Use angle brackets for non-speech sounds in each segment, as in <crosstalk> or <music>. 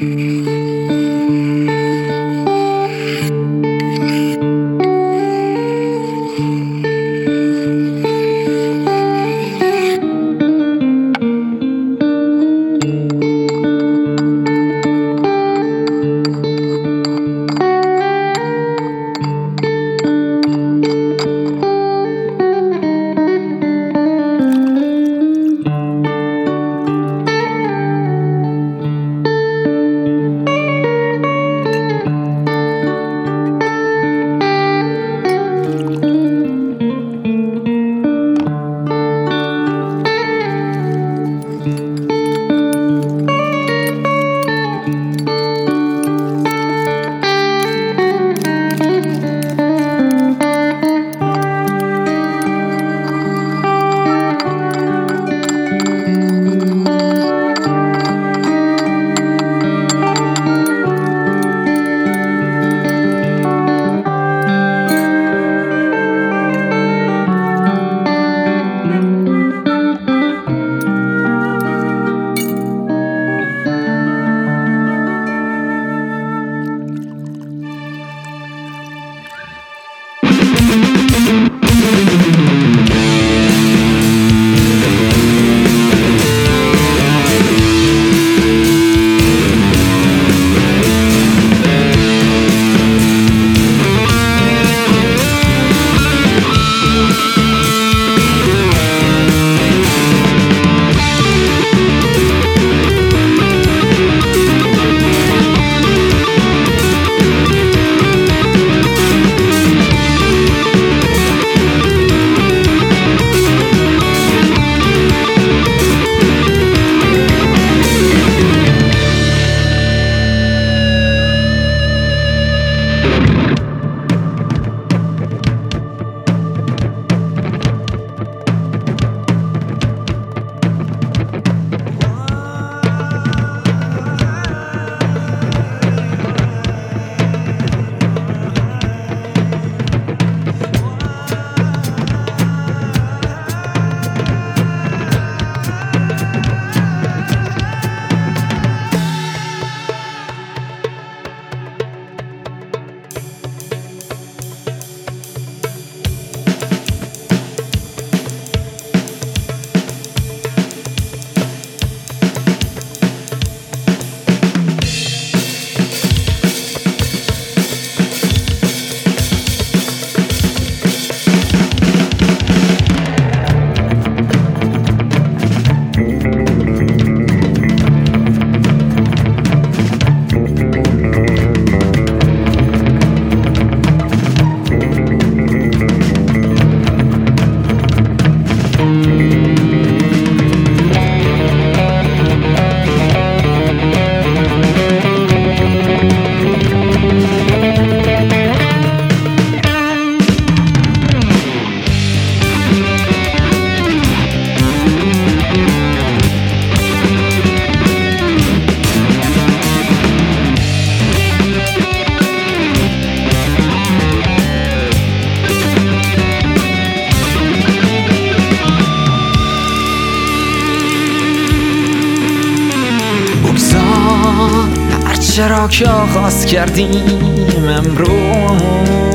Mm-hmm. <laughs> که آغاز کردیم امروز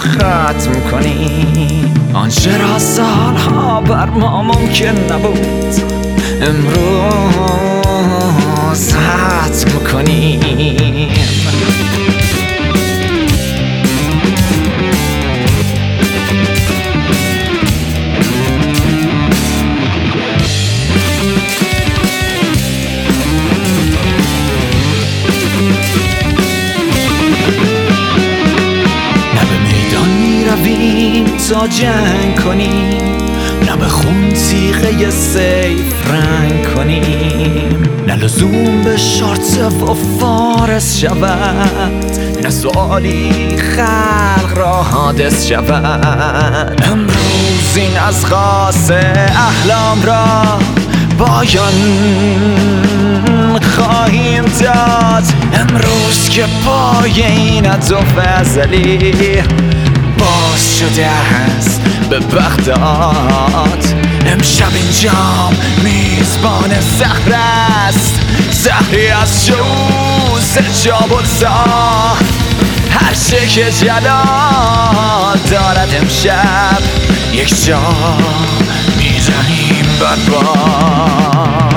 ختم کنیم. آنچه را سالها بر ما ممکن نبود. امروز ختم کنیم. جنگ کنیم نه به خون تیغه سیف رنگ کنیم نه لزوم به شارت و فارس شود. نه سوالی خلق را حادث شود. امروز این از خاص احلام را بایان خواهیم داد. امروز که پای این و فضلی باز شده است به بغداد امشب اینجام میزبان زهر است. زهری از شوز جاب و هر چه که جلال دارد امشب یک جا می‌زنیم بر اگر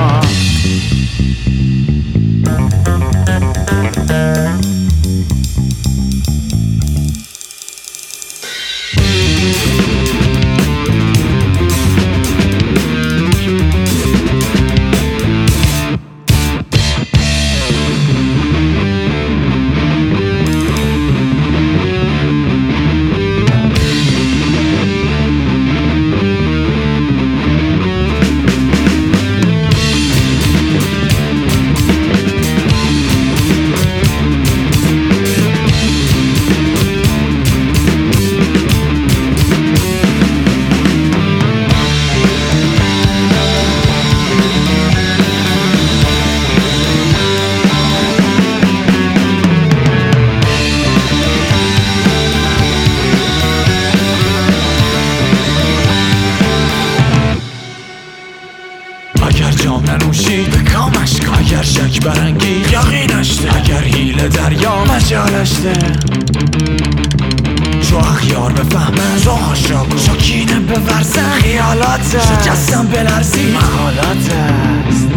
شک برنگی یقینش ده اگر حیله دریا مجالش ده چو اخیار بفهمن چو آشاکو چو کینه بورزن خیالات شکستم بلرزی محالات است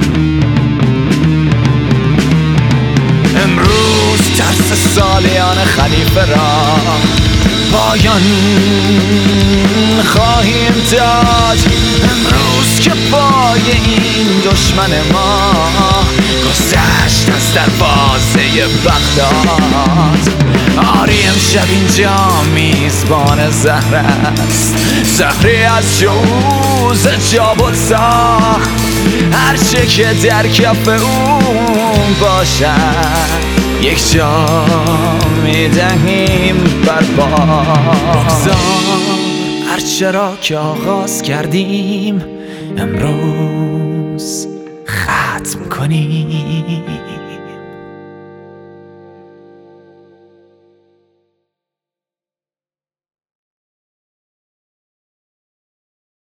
امروز ترس سالیان خلیفه را پایان خواهیم داد. امروز که پای این دشمن ما گذشت از دروازه بغداد. آری امشب اینجا میزبان زهر است. زهری از جوز جاب و هرچه که در کف اون باشد یک جا می‌دهیم بر بگذار هرچه را که آغاز کردیم امروز ختم کنیم